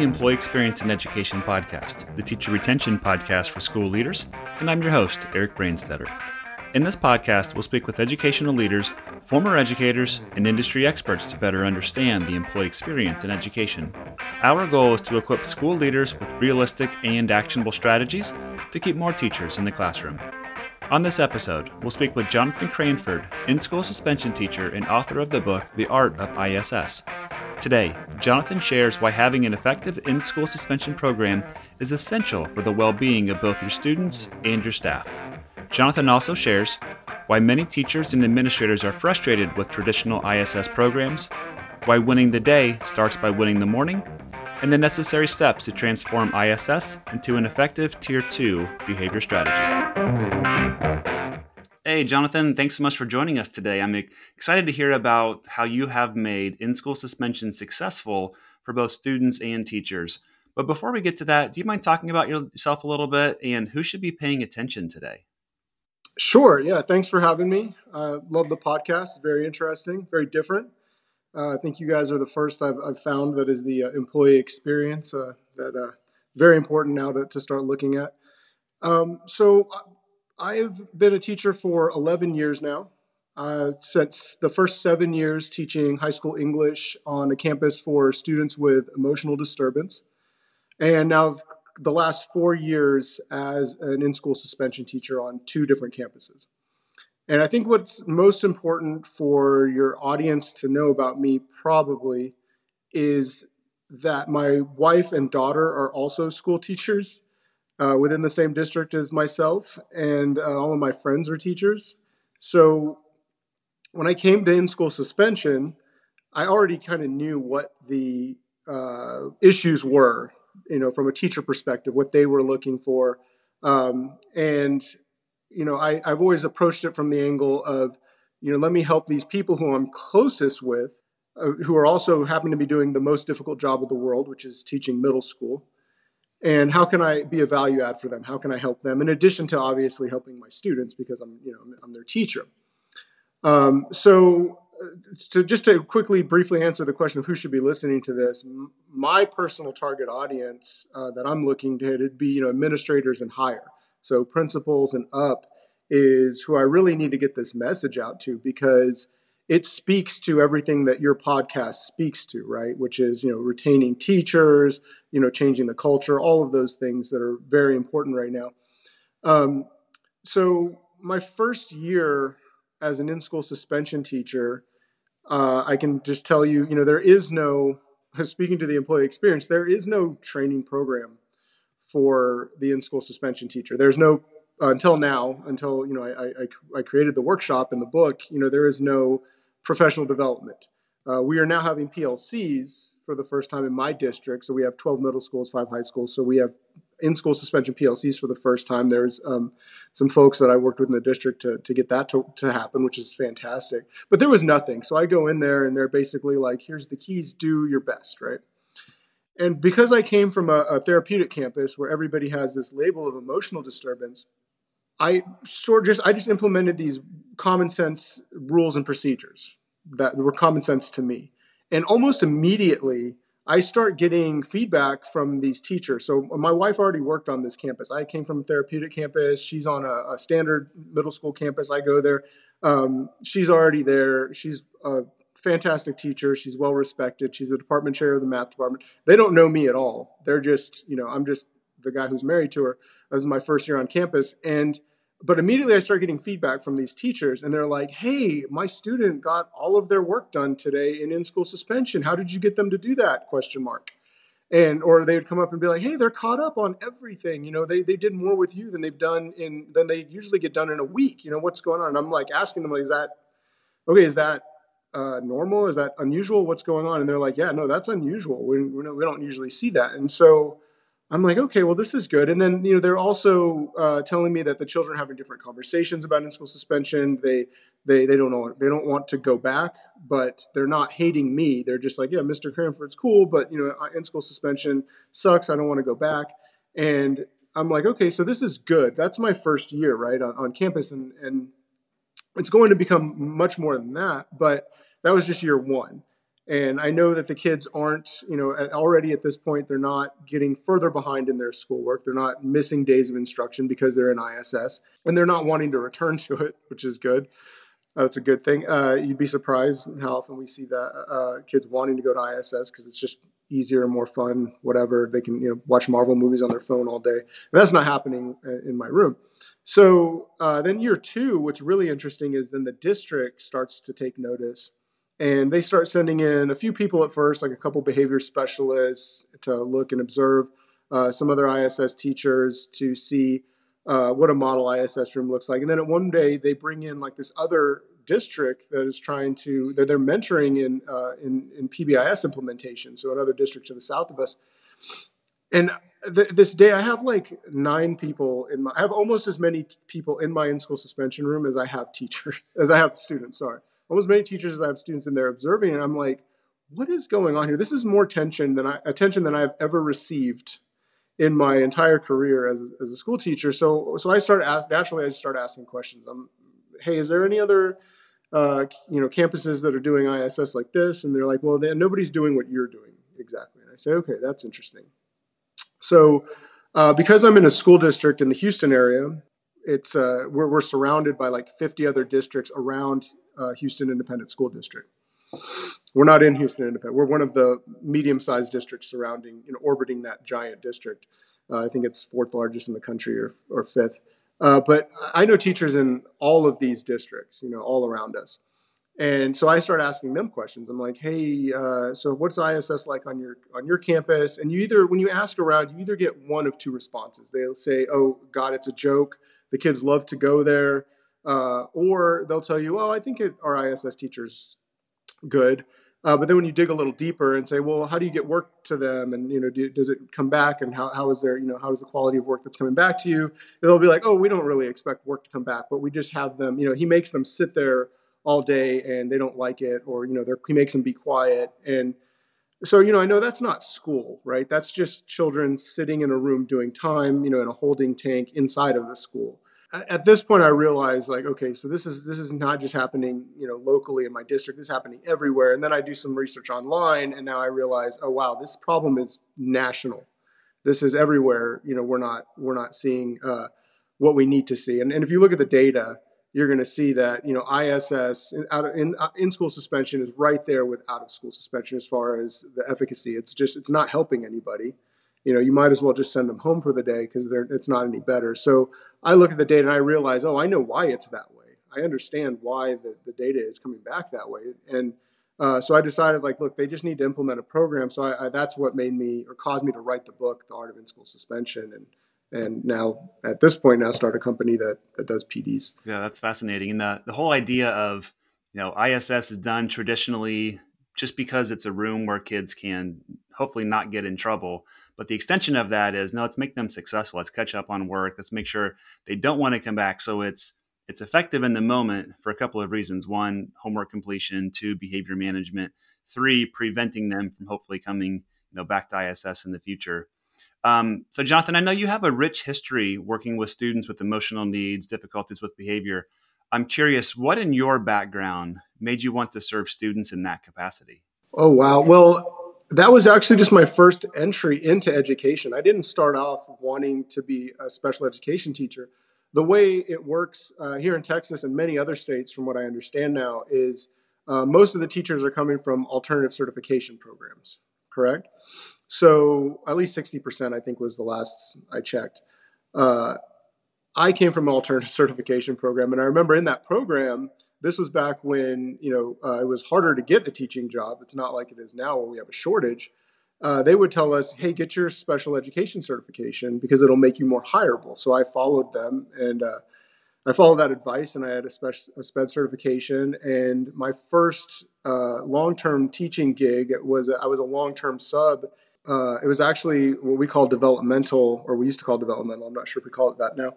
the Employee Experience in Education podcast, the teacher retention podcast for school leaders, and I'm your host, Eric Brainstetter. In this podcast, we'll speak with educational leaders, former educators, and industry experts to better understand the employee experience in education. Our goal is to equip school leaders with realistic and actionable strategies to keep more teachers in the classroom. On this episode, we'll speak with Jonathan Cranford, in school suspension teacher and author of the book The Art of ISS. Today, Jonathan shares why having an effective in school suspension program is essential for the well being of both your students and your staff. Jonathan also shares why many teachers and administrators are frustrated with traditional ISS programs, why winning the day starts by winning the morning, and the necessary steps to transform ISS into an effective Tier 2 behavior strategy. Hey, Jonathan, thanks so much for joining us today. I'm excited to hear about how you have made in school suspension successful for both students and teachers. But before we get to that, do you mind talking about yourself a little bit and who should be paying attention today? Sure. Yeah. Thanks for having me. Uh, love the podcast. It's very interesting, very different. Uh, I think you guys are the first I've, found that is the uh, employee experience uh, that uh, very important now to, to start looking at. Um, so I've been a teacher for 11 years now. I've spent the first seven years teaching high school English on a campus for students with emotional disturbance. And now the last four years as an in school suspension teacher on two different campuses. And I think what's most important for your audience to know about me probably is that my wife and daughter are also school teachers uh, within the same district as myself, and uh, all of my friends are teachers. So when I came to in school suspension, I already kind of knew what the uh, issues were, you know, from a teacher perspective, what they were looking for. Um, and you know, I, I've always approached it from the angle of, you know, let me help these people who I'm closest with, uh, who are also happen to be doing the most difficult job of the world, which is teaching middle school. And how can I be a value add for them? How can I help them? In addition to obviously helping my students because I'm, you know, I'm their teacher. Um, so, uh, just to quickly, briefly answer the question of who should be listening to this, my personal target audience uh, that I'm looking to hit would be, you know, administrators and higher. So principals and up is who I really need to get this message out to because it speaks to everything that your podcast speaks to, right? Which is, you know, retaining teachers, you know, changing the culture, all of those things that are very important right now. Um, so my first year as an in-school suspension teacher, uh, I can just tell you, you know, there is no, speaking to the employee experience, there is no training program for the in-school suspension teacher. There's no uh, until now, until you know, I, I, I, created the workshop in the book. You know, there is no professional development. Uh, we are now having PLCs for the first time in my district. So we have 12 middle schools, five high schools. So we have in-school suspension PLCs for the first time. There's um, some folks that I worked with in the district to, to get that to, to happen, which is fantastic. But there was nothing. So I go in there and they're basically like, here's the keys, do your best, right? And because I came from a, a therapeutic campus where everybody has this label of emotional disturbance, I sort of just I just implemented these common sense rules and procedures that were common sense to me. And almost immediately, I start getting feedback from these teachers. So my wife already worked on this campus. I came from a therapeutic campus. She's on a, a standard middle school campus. I go there. Um, she's already there. She's a fantastic teacher. She's well respected. She's the department chair of the math department. They don't know me at all. They're just, you know, I'm just the guy who's married to her. This is my first year on campus. And, but immediately I start getting feedback from these teachers and they're like, hey, my student got all of their work done today in in-school suspension. How did you get them to do that? Question mark. And, or they would come up and be like, hey, they're caught up on everything. You know, they, they did more with you than they've done in, than they usually get done in a week. You know, what's going on? And I'm like asking them, like, is that, okay, is that uh, normal? Is that unusual? What's going on? And they're like, yeah, no, that's unusual. We, we, don't usually see that. And so I'm like, okay, well, this is good. And then, you know, they're also uh, telling me that the children are having different conversations about in-school suspension. They, they, they don't know, they don't want to go back, but they're not hating me. They're just like, yeah, Mr. Cranford's cool, but you know, in-school suspension sucks. I don't want to go back. And I'm like, okay, so this is good. That's my first year, right, on, on campus. And, and it's going to become much more than that. But that was just year one. And I know that the kids aren't, you know, already at this point, they're not getting further behind in their schoolwork. They're not missing days of instruction because they're in ISS, and they're not wanting to return to it, which is good. Uh, that's a good thing. Uh, you'd be surprised how often we see that uh, kids wanting to go to ISS because it's just easier and more fun. Whatever they can, you know, watch Marvel movies on their phone all day. And that's not happening in my room. So uh, then year two, what's really interesting is then the district starts to take notice and they start sending in a few people at first, like a couple behavior specialists to look and observe, uh, some other ISS teachers to see uh, what a model ISS room looks like. And then at one day, they bring in like this other district that is trying to that they're mentoring in uh, in, in PBIS implementation. So another district to the south of us. And th- this day, I have like nine people in my. I have almost as many t- people in my in-school suspension room as I have teachers, as I have students. Sorry almost many teachers as I have students in there observing, and I'm like, what is going on here? This is more tension than I attention than I've ever received in my entire career as a, as a school teacher. So so I started ask, naturally I just started asking questions. I'm, hey, is there any other uh, you know campuses that are doing ISS like this? And they're like, well, they, nobody's doing what you're doing exactly. And I say, okay, that's interesting. So uh, because I'm in a school district in the Houston area, it's uh, we're, we're surrounded by like 50 other districts around uh, Houston Independent School District. We're not in Houston Independent. We're one of the medium-sized districts surrounding, you know, orbiting that giant district. Uh, I think it's fourth largest in the country or, or fifth. Uh, but I know teachers in all of these districts, you know, all around us. And so I start asking them questions. I'm like, "Hey, uh, so what's ISS like on your on your campus?" And you either, when you ask around, you either get one of two responses. They'll say, "Oh, God, it's a joke. The kids love to go there." Uh, or they'll tell you, "Oh, I think it, our ISS teachers good." Uh, but then when you dig a little deeper and say, "Well, how do you get work to them?" and you know, do, does it come back? And how, how is there, you know, how is the quality of work that's coming back to you? they'll be like, "Oh, we don't really expect work to come back, but we just have them." You know, he makes them sit there all day and they don't like it, or you know, he makes them be quiet and so you know i know that's not school right that's just children sitting in a room doing time you know in a holding tank inside of the school at this point i realized like okay so this is this is not just happening you know locally in my district. This is happening everywhere. And then i do some research online and now i realize oh wow this problem is national. This is everywhere. You know we're not we're not seeing uh, what we need to see. And, and if you look at the data you're going to see that you know iss in, out of, in, uh, in school suspension is right there with out of school suspension as far as the efficacy. It's just it's not helping anybody. You know you might as well just send them home for the day because it's not any better. So I look at the data and I realize, oh, I know why it's that way. I understand why the, the data is coming back that way. And uh, so I decided, like, look, they just need to implement a program. So I, I, that's what made me or caused me to write the book, The Art of In-School Suspension, and and now at this point now start a company that that does PDs. Yeah, that's fascinating. And the the whole idea of you know ISS is done traditionally just because it's a room where kids can hopefully not get in trouble. But the extension of that is no, let's make them successful. Let's catch up on work. Let's make sure they don't want to come back. So it's it's effective in the moment for a couple of reasons. One, homework completion. Two, behavior management. Three, preventing them from hopefully coming you know back to ISS in the future. Um, so, Jonathan, I know you have a rich history working with students with emotional needs, difficulties with behavior. I'm curious, what in your background made you want to serve students in that capacity? Oh, wow. Well, that was actually just my first entry into education. I didn't start off wanting to be a special education teacher. The way it works uh, here in Texas and many other states, from what I understand now, is uh, most of the teachers are coming from alternative certification programs, correct? So at least 60%, I think, was the last I checked. Uh, I came from an alternative certification program, and I remember in that program, this was back when you know uh, it was harder to get the teaching job. It's not like it is now where we have a shortage. Uh, they would tell us, "Hey, get your special education certification because it'll make you more hireable." So I followed them, and uh, I followed that advice, and I had a, spec- a SPED certification. And my first uh, long-term teaching gig was I was a long-term sub. Uh, it was actually what we call developmental, or we used to call developmental. I'm not sure if we call it that now.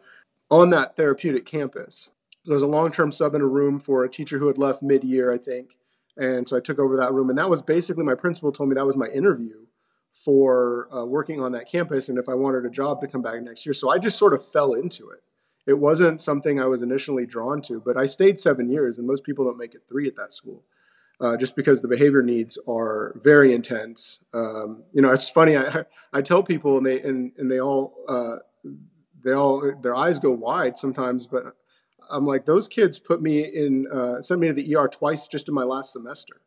On that therapeutic campus, there was a long-term sub in a room for a teacher who had left mid-year, I think, and so I took over that room, and that was basically my principal told me that was my interview for uh, working on that campus, and if I wanted a job to come back next year. So I just sort of fell into it. It wasn't something I was initially drawn to, but I stayed seven years, and most people don't make it three at that school. uh, just because the behavior needs are very intense. Um, you know, it's funny. I, I tell people, and they and, and they all uh, they all their eyes go wide sometimes. But I'm like, those kids put me in uh, sent me to the ER twice just in my last semester.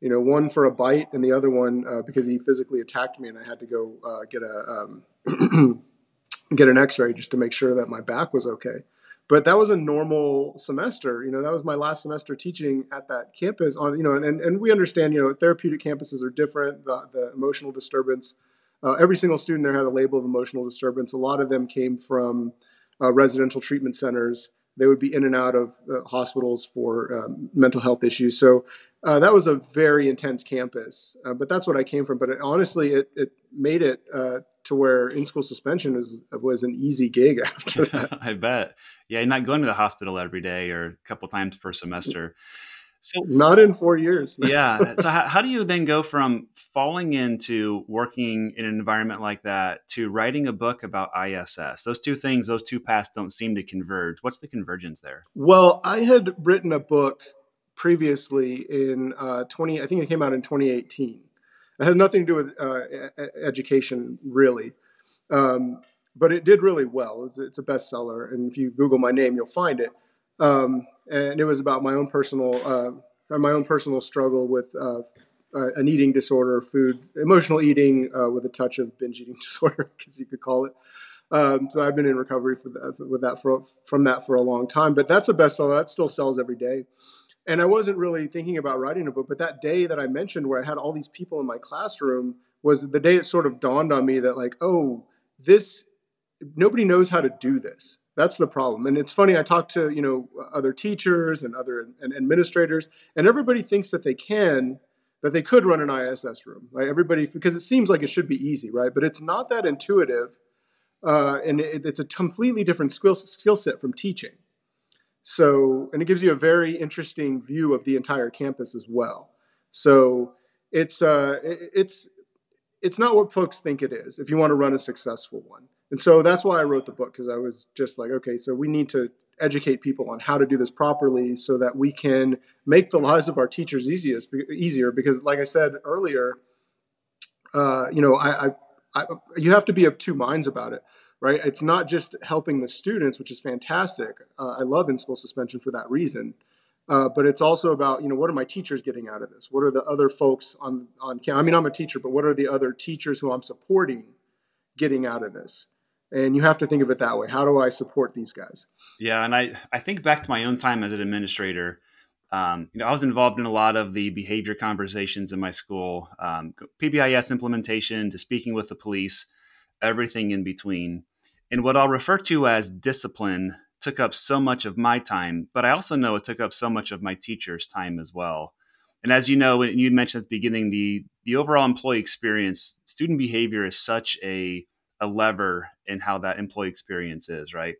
You know, one for a bite, and the other one uh, because he physically attacked me, and I had to go uh, get a um, get an X-ray just to make sure that my back was okay. But that was a normal semester. You know that was my last semester teaching at that campus on you know and, and we understand you know therapeutic campuses are different. The, the emotional disturbance uh, every single student there had a label of emotional disturbance. A lot of them came from uh, residential treatment centers they would be in and out of uh, hospitals for um, mental health issues so uh, that was a very intense campus uh, but that's what i came from but it, honestly it, it made it uh, to where in school suspension was was an easy gig after that. I bet. Yeah, not going to the hospital every day or a couple times per semester. So not in four years. yeah. So how, how do you then go from falling into working in an environment like that to writing a book about ISS? Those two things, those two paths don't seem to converge. What's the convergence there? Well, I had written a book previously in uh, 20, I think it came out in 2018 it had nothing to do with uh, education, really. Um, but it did really well. It's, it's, a bestseller, and if you Google my name, you'll find it. Um, and it was about my own personal, uh, my own personal struggle with uh, an eating disorder, food, emotional eating uh, with a touch of binge eating disorder, as you could call it. Um, so I've been in recovery for that, with that for, from that for a long time. But that's a bestseller. That still sells every day and I wasn't really thinking about writing a book, but that day that I mentioned where I had all these people in my classroom was the day it sort of dawned on me that like, oh, this nobody knows how to do this. That's the problem. And it's funny, I talked to, you know, other teachers and other and administrators, and everybody thinks that they can, that they could run an ISS room, right? Everybody, because it seems like it should be easy, right? But it's not that intuitive. Uh, and it, it's a completely different skill, skill set from teaching. So, and it gives you a very interesting view of the entire campus as well. So, it's uh, it's it's not what folks think it is. If you want to run a successful one, and so that's why I wrote the book because I was just like, okay, so we need to educate people on how to do this properly so that we can make the lives of our teachers easiest easier. Because, like I said earlier, uh, you know, I, I, I you have to be of two minds about it right? It's not just helping the students, which is fantastic. Uh, I love in school suspension for that reason. Uh, but it's also about you know what are my teachers getting out of this? What are the other folks on on I mean I'm a teacher, but what are the other teachers who I'm supporting getting out of this? And you have to think of it that way. How do I support these guys? Yeah, and I I think back to my own time as an administrator. Um, you know, I was involved in a lot of the behavior conversations in my school, um, PBIS implementation to speaking with the police, everything in between. And what I'll refer to as discipline took up so much of my time, but I also know it took up so much of my teacher's time as well. And as you know, and you mentioned at the beginning, the the overall employee experience, student behavior is such a a lever in how that employee experience is, right?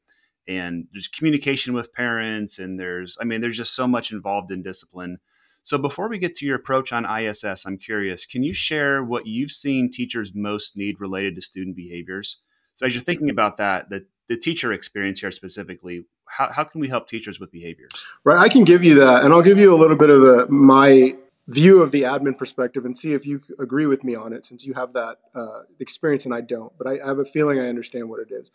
And there's communication with parents, and there's, I mean, there's just so much involved in discipline. So before we get to your approach on ISS, I'm curious, can you share what you've seen teachers most need related to student behaviors? So as you're thinking about that, the, the teacher experience here specifically, how, how can we help teachers with behaviors? Right, I can give you that, and I'll give you a little bit of a, my view of the admin perspective and see if you agree with me on it, since you have that uh, experience and I don't. But I, I, have a feeling I understand what it is.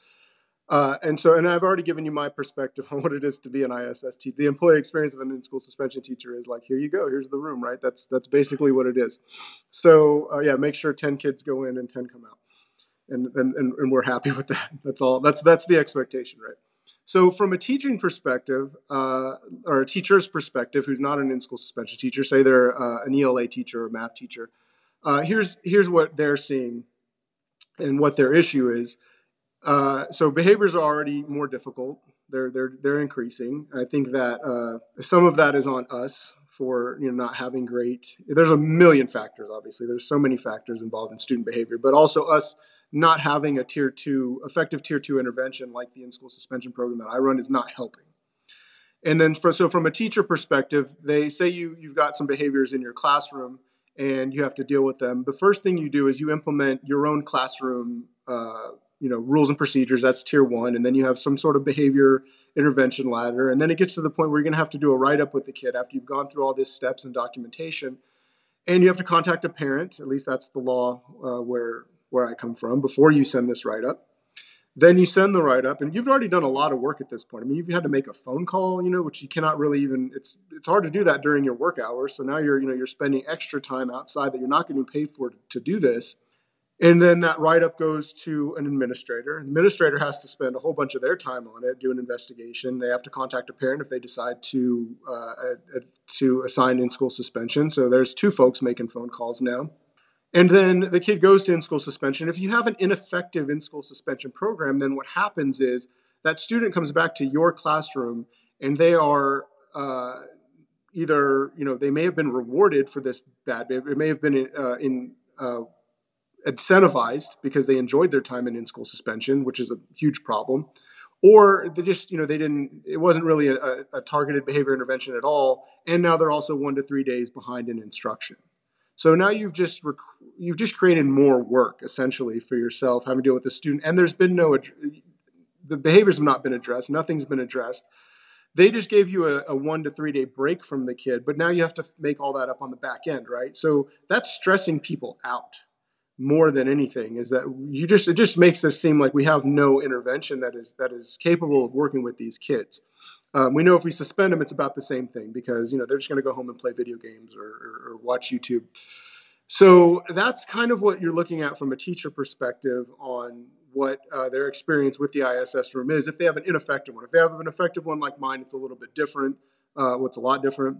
Uh, and so, and I've already given you my perspective on what it is to be an ISS teacher. The employee experience of an in-school suspension teacher is like, here you go, here's the room, right? That's that's basically what it is. So, uh, yeah, make sure ten kids go in and ten come out and, and, and we're happy with that. That's all. That's that's the expectation, right? So, from a teaching perspective, uh, or a teacher's perspective, who's not an in-school suspension teacher, say they're uh, an ELA teacher or a math teacher, uh, here's here's what they're seeing, and what their issue is. Uh, so, behaviors are already more difficult. They're they're they're increasing. I think that uh, some of that is on us for you know not having great. There's a million factors. Obviously, there's so many factors involved in student behavior, but also us not having a tier two, effective tier two intervention like the in school suspension program that I run is not helping. And then, for, so from a teacher perspective, they say you, you've got some behaviors in your classroom and you have to deal with them. The first thing you do is you implement your own classroom uh, you know rules and procedures. That's tier one. And then you have some sort of behavior intervention ladder. And then it gets to the point where you're going to have to do a write-up with the kid after you've gone through all these steps and documentation. And you have to contact a parent. At least that's the law uh, where where i come from before you send this write-up then you send the write-up and you've already done a lot of work at this point i mean you've had to make a phone call you know which you cannot really even it's it's hard to do that during your work hours so now you're you know you're spending extra time outside that you're not getting paid for to, do this and then that write up goes to an administrator. Administrator has to spend a whole bunch of their time on it, do an investigation. They have to contact a parent if they decide to uh, a, to assign in school suspension. So there's two folks making phone calls now. And then the kid goes to in school suspension. If you have an ineffective in school suspension program, then what happens is that student comes back to your classroom and they are uh, either, you know, they may have been rewarded for this bad behavior. It may have been in, uh, in uh, incentivized because they enjoyed their time in in-school suspension, which is a huge problem, or they just you know they didn't. It wasn't really a, a targeted behavior intervention at all, and now they're also one to three days behind in instruction. So now you've just rec- you've just created more work essentially for yourself, having to deal with the student, and there's been no the behaviors have not been addressed. Nothing's been addressed. They just gave you a, a, one to three day break from the kid, but now you have to make all that up on the back end, right? So that's stressing people out more than anything is that you just it just makes us seem like we have no intervention that is that is capable of working with these kids. Um, we know if we suspend them, it's about the same thing because you know they're just going to go home and play video games or, or, or, watch YouTube. So that's kind of what you're looking at from a teacher perspective on what uh, their experience with the ISS room is. If they have an ineffective one, if they have an effective one like mine, it's a little bit different. Uh, what's a lot different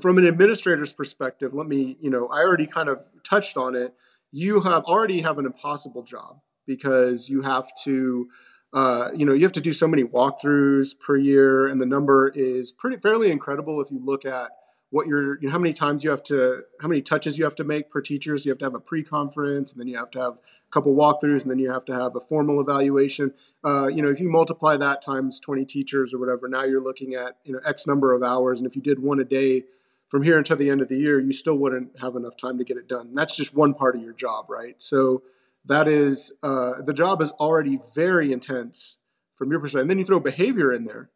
from an administrator's perspective. Let me, you know, I already kind of touched on it you have already have an impossible job because you have to uh, you know you have to do so many walkthroughs per year and the number is pretty fairly incredible if you look at what you're you know, how many times you have to how many touches you have to make per teacher so you have to have a pre-conference and then you have to have a couple walkthroughs and then you have to have a formal evaluation uh, you know if you multiply that times 20 teachers or whatever now you're looking at you know x number of hours and if you did one a day from here until the end of the year, you still wouldn't have enough time to get it done. And that's just one part of your job, right? So that is uh, the job is already very intense from your perspective. And then you throw behavior in there,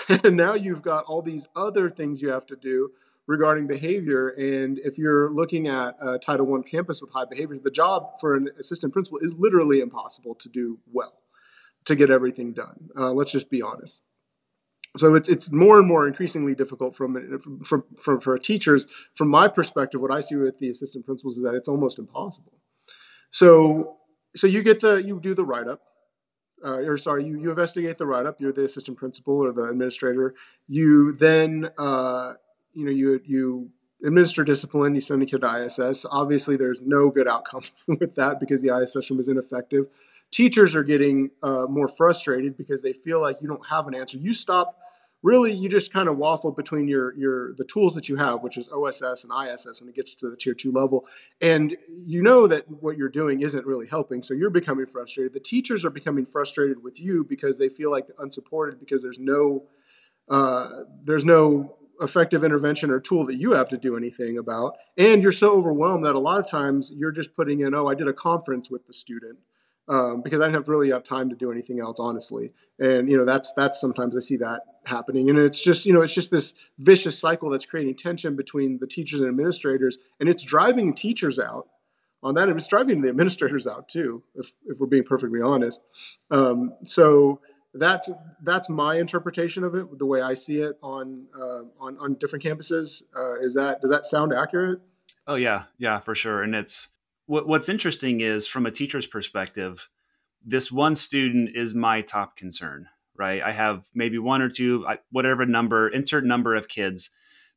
now you've got all these other things you have to do regarding behavior. And if you're looking at a Title One campus with high behavior, the job for an assistant principal is literally impossible to do well, to get everything done. Uh, let's just be honest so it's it's more and more increasingly difficult from from, from for teachers. From my perspective, what I see with the assistant principals is that it's almost impossible. So so you get the you do the write up, uh, or sorry, you you investigate the write up. You're the assistant principal or the administrator. You then uh, you know you you administer discipline. You send a kid to ISS. Obviously, there's no good outcome with that because the ISS room is ineffective. Teachers are getting uh, more frustrated because they feel like you don't have an answer. You stop really you just kind of waffle between your your the tools that you have which is oss and iss when it gets to the tier two level. And you know that what you're doing isn't really helping so you're becoming frustrated. The teachers are becoming frustrated with you because they feel like unsupported because there's no uh, there's no effective intervention or tool that you have to do anything about. And you're so overwhelmed that a lot of times you're just putting in oh i did a conference with the student um, because I didn't really have time to do anything else, honestly. And you know, that's that's sometimes I see that happening, and it's just you know, it's just this vicious cycle that's creating tension between the teachers and administrators, and it's driving teachers out. On that, it's driving the administrators out too, if if we're being perfectly honest. Um, so that's that's my interpretation of it, the way I see it on uh, on on different campuses. Uh, is that does that sound accurate? Oh yeah, yeah, for sure. And it's what, what's interesting is from a teacher's perspective, this one student is my top concern, right? I have maybe one or two, whatever number, insert number of kids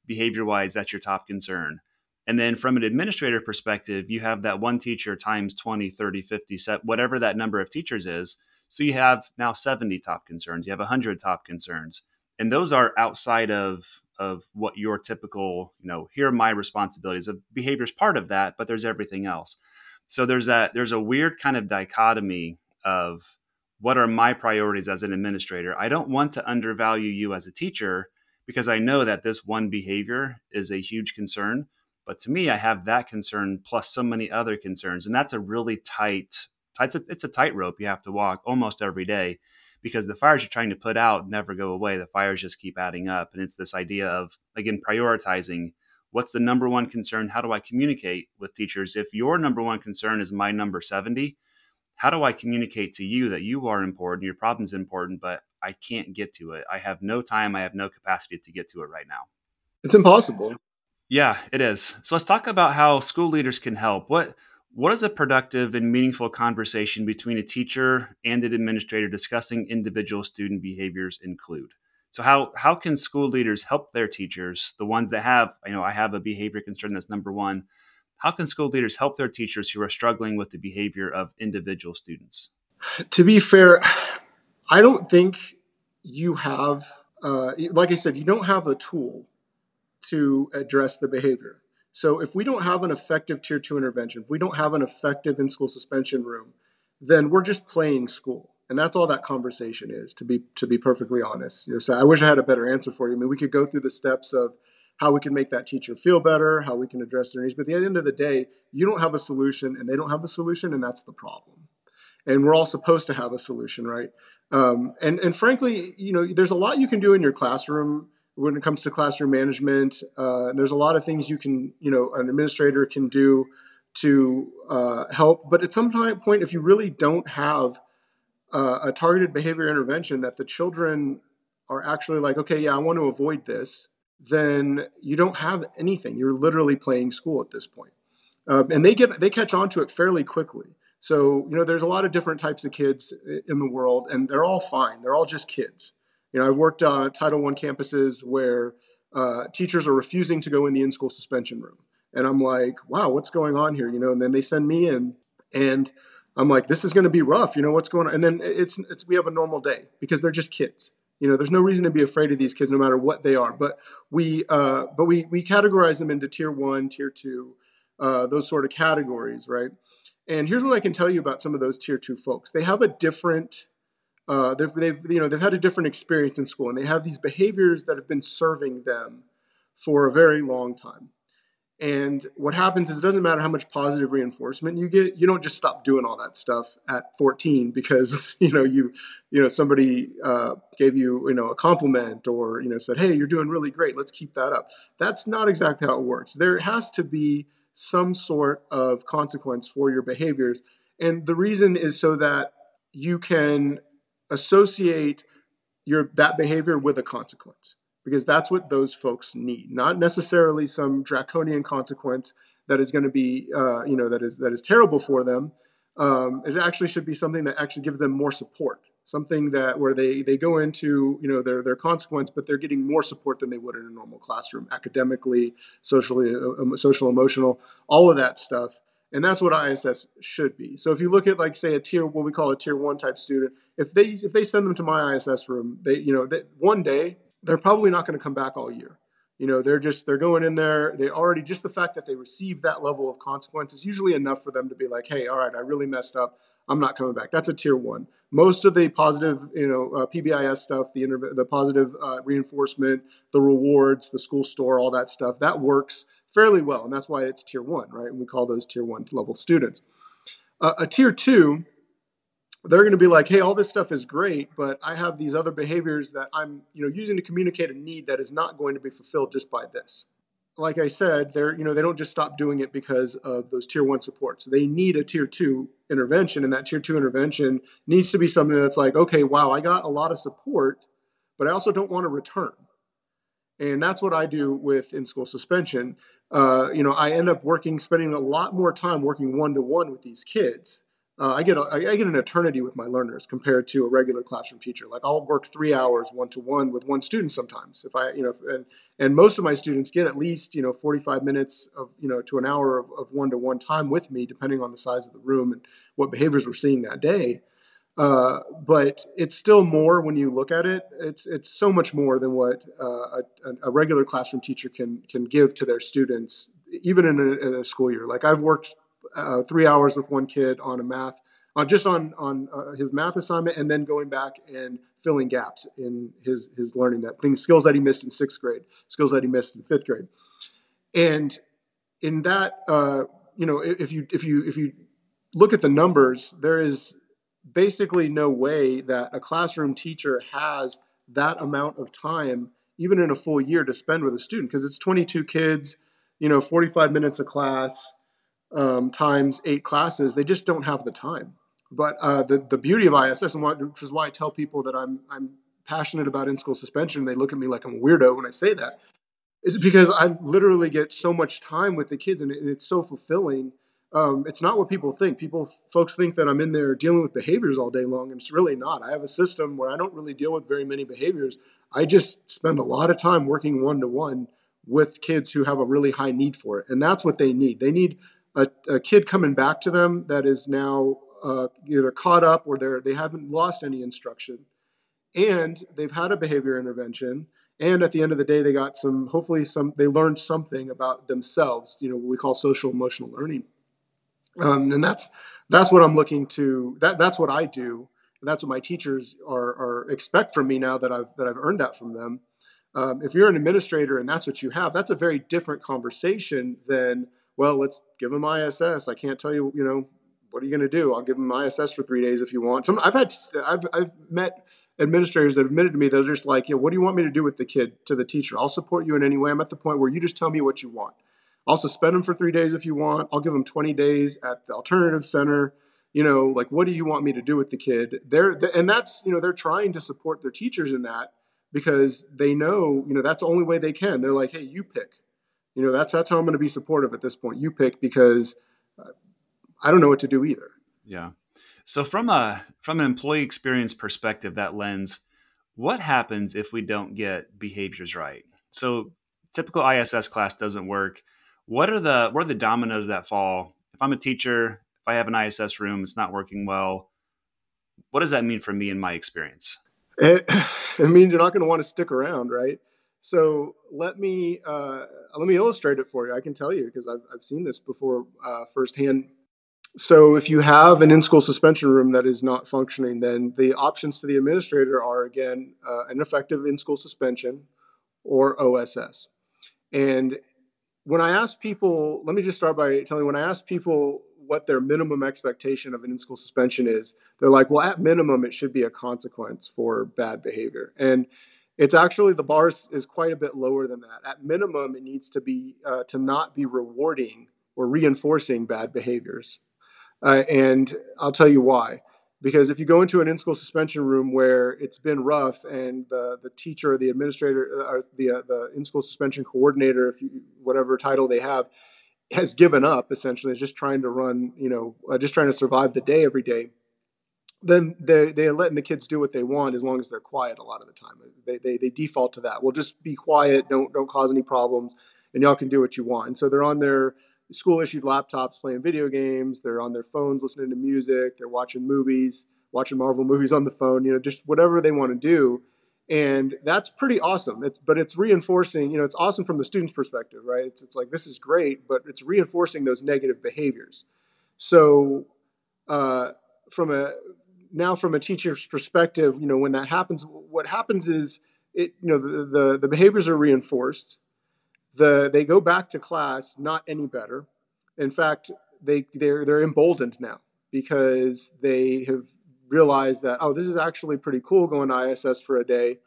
behavior wise, that's your top concern. And then from an administrator perspective, you have that one teacher times 20, 30, 50, set, whatever that number of teachers is. So you have now 70 top concerns, you have 100 top concerns. And those are outside of of what your typical, you know, here are my responsibilities. Of behavior is part of that, but there's everything else. So there's a there's a weird kind of dichotomy of what are my priorities as an administrator. I don't want to undervalue you as a teacher because I know that this one behavior is a huge concern. But to me, I have that concern plus so many other concerns, and that's a really tight it's a, it's a tightrope you have to walk almost every day because the fires you're trying to put out never go away. The fires just keep adding up. And it's this idea of, again, prioritizing what's the number one concern? How do I communicate with teachers? If your number one concern is my number 70, how do I communicate to you that you are important, your problem's important, but I can't get to it? I have no time, I have no capacity to get to it right now. It's impossible. Yeah, it is. So let's talk about how school leaders can help. What what is a productive and meaningful conversation between a teacher and an administrator discussing individual student behaviors include? So how how can school leaders help their teachers, the ones that have, you know, I have a behavior concern that's number 1. How can school leaders help their teachers who are struggling with the behavior of individual students? To be fair, I don't think you have uh, like I said, you don't have a tool to address the behavior. So if we don't have an effective tier two intervention, if we don't have an effective in school suspension room, then we're just playing school. And that's all that conversation is, to be to be perfectly honest. You know, so I wish I had a better answer for you. I mean, we could go through the steps of how we can make that teacher feel better, how we can address their needs. But at the end of the day, you don't have a solution and they don't have a solution, and that's the problem. And we're all supposed to have a solution, right? Um, and and frankly, you know, there's a lot you can do in your classroom when it comes to classroom management. Uh, there's a lot of things you can, you know, an administrator can do to uh, help. But at some point, if you really don't have uh, a targeted behavior intervention that the children are actually like, okay, yeah, I want to avoid this, then you don't have anything. You're literally playing school at this point. Um, and they get they catch on to it fairly quickly. So you know, there's a lot of different types of kids in the world, and they're all fine. They're all just kids. You know, I've worked on Title I campuses where uh, teachers are refusing to go in the in-school suspension room, and I'm like, wow, what's going on here? You know, and then they send me in, and I'm like, this is going to be rough. You know, what's going on? And then it's it's we have a normal day because they're just kids. You know, there's no reason to be afraid of these kids, no matter what they are. But we uh, but we we categorize them into tier one, tier two, uh, those sort of categories, right? And here's what I can tell you about some of those tier two folks. They have a different uh, they've, they've, you know, they've had a different experience in school and they have these behaviors that have been serving them for a very long time. And what happens is it doesn't matter how much positive reinforcement you get, you don't just stop doing all that stuff at 14 because, you know, you, you know, somebody uh, gave you, you know, a compliment or, you know, said, hey, you're doing really great. Let's keep that up. That's not exactly how it works. There has to be some sort of consequence for your behaviors. And the reason is so that you can associate your that behavior with a consequence because that's what those folks need not necessarily some draconian consequence that is going to be uh, you know that is that is terrible for them um, it actually should be something that actually gives them more support something that where they they go into you know their their consequence but they're getting more support than they would in a normal classroom academically socially uh, social emotional all of that stuff and that's what ISS should be. So if you look at like say a tier what we call a tier one type student, if they if they send them to my ISS room, they you know they, one day they're probably not going to come back all year. You know they're just they're going in there. They already just the fact that they receive that level of consequence is usually enough for them to be like, hey, all right, I really messed up. I'm not coming back. That's a tier one. Most of the positive, you know, uh, PBIS stuff, the interv- the positive uh, reinforcement, the rewards, the school store, all that stuff, that works fairly well, and that's why it's tier one, right? And we call those tier one level students. Uh, a tier two, they're going to be like, hey, all this stuff is great, but I have these other behaviors that I'm, you know, using to communicate a need that is not going to be fulfilled just by this. Like I said, they're, you know, they don't just stop doing it because of those tier one supports. They need a tier two intervention, and that tier two intervention needs to be something that's like, okay, wow, I got a lot of support, but I also don't want to return. And that's what I do with in school suspension uh, you know, I end up working, spending a lot more time working one to one with these kids. Uh, I get a, I get an eternity with my learners compared to a regular classroom teacher. Like I'll work three hours one to one with one student sometimes. If I, you know, and and most of my students get at least you know 45 minutes of you know to an hour of one to one time with me, depending on the size of the room and what behaviors we're seeing that day. Uh, but it's still more when you look at it. It's it's so much more than what uh, a, a, regular classroom teacher can can give to their students, even in a, in a school year. Like I've worked uh, three hours with one kid on a math, uh, just on on uh, his math assignment, and then going back and filling gaps in his his learning that things skills that he missed in sixth grade, skills that he missed in fifth grade, and in that you know if you if you if you look at the numbers, there is basically no way that a classroom teacher has that amount of time, even in a full year, to spend with a student because it's 22 kids, you know, 45 minutes a class um, times eight classes. They just don't have the time. But uh, the the beauty of ISS, and why, which is why I tell people that I'm I'm passionate about in school suspension. They look at me like I'm a weirdo when I say that. Is because I literally get so much time with the kids, and, it, and it's so fulfilling um, it's not what people think. People, folks think that I'm in there dealing with behaviors all day long, and it's really not. I have a system where I don't really deal with very many behaviors. I just spend a lot of time working one to one with kids who have a really high need for it, and that's what they need. They need a, a kid coming back to them that is now uh, either caught up or they're they haven't lost any instruction, and they've had a behavior intervention. And at the end of the day, they got some. Hopefully, some they learned something about themselves. You know, what we call social emotional learning um, and that's that's what I'm looking to. That that's what I do. And that's what my teachers are, are expect from me now that I've that I've earned that from them. Um, if you're an administrator and that's what you have, that's a very different conversation than well, let's give them ISS. I can't tell you, you know, what are you going to do? I'll give them ISS for three days if you want. Some I've had I've I've met administrators that admitted to me that are just like, yeah, what do you want me to do with the kid to the teacher? I'll support you in any way. I'm at the point where you just tell me what you want. I'll suspend them for three days if you want. I'll give them 20 days at the alternative center. You know, like, what do you want me to do with the kid? They're, and that's, you know, they're trying to support their teachers in that because they know, you know, that's the only way they can. They're like, hey, you pick. You know, that's that's how I'm going to be supportive at this point. You pick because uh, I don't know what to do either. Yeah. So from a from an employee experience perspective, that lens, what happens if we don't get behaviors right? So typical ISS class doesn't work what are the what are the dominoes that fall? If I'm a teacher, if I have an ISS room, it's not working well. What does that mean for me in my experience? It, it means you're not going to want to stick around, right? So let me uh, let me illustrate it for you. I can tell you because I've, I've seen this before uh, firsthand. So if you have an in-school suspension room that is not functioning, then the options to the administrator are again uh, an effective in-school suspension or OSS. And when I ask people, let me just start by telling you when I ask people what their minimum expectation of an in school suspension is, they're like, well, at minimum, it should be a consequence for bad behavior. And it's actually the bar is quite a bit lower than that. At minimum, it needs to be uh, to not be rewarding or reinforcing bad behaviors. Uh, and I'll tell you why because if you go into an in-school suspension room where it's been rough and the, the teacher or the administrator uh, or the, uh, the in-school suspension coordinator if you, whatever title they have has given up essentially is just trying to run you know uh, just trying to survive the day every day then they, they're letting the kids do what they want as long as they're quiet a lot of the time they, they, they default to that well just be quiet don't don't cause any problems and y'all can do what you want and so they're on their school issued laptops playing video games. They're on their phones listening to music. They're watching movies, watching Marvel movies on the phone, you know, just whatever they want to do. And that's pretty awesome. It's, but it's reinforcing, you know, it's awesome from the student's perspective, right? It's, it's like, this is great, but it's reinforcing those negative behaviors. So, uh, from a, now from a teacher's perspective, you know, when that happens, what happens is it, you know, the, the, the behaviors are reinforced the they go back to class not any better. In fact, they they're they're emboldened now because they have realized that oh, this is actually pretty cool going to ISS for a day.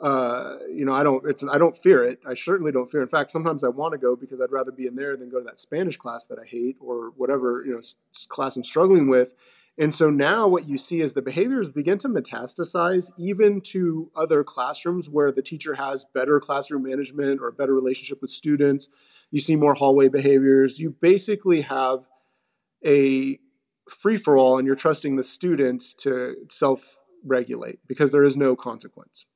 Uh, you know, I don't it's I don't fear it. I certainly don't fear. In fact, sometimes I want to go because I'd rather be in there than go to that Spanish class that I hate or whatever you know class I'm struggling with. And so now what you see is the behaviors begin to metastasize even to other classrooms where the teacher has better classroom management or a better relationship with students. You see more hallway behaviors. You basically have a free for all and you're trusting the students to self regulate because there is no consequence.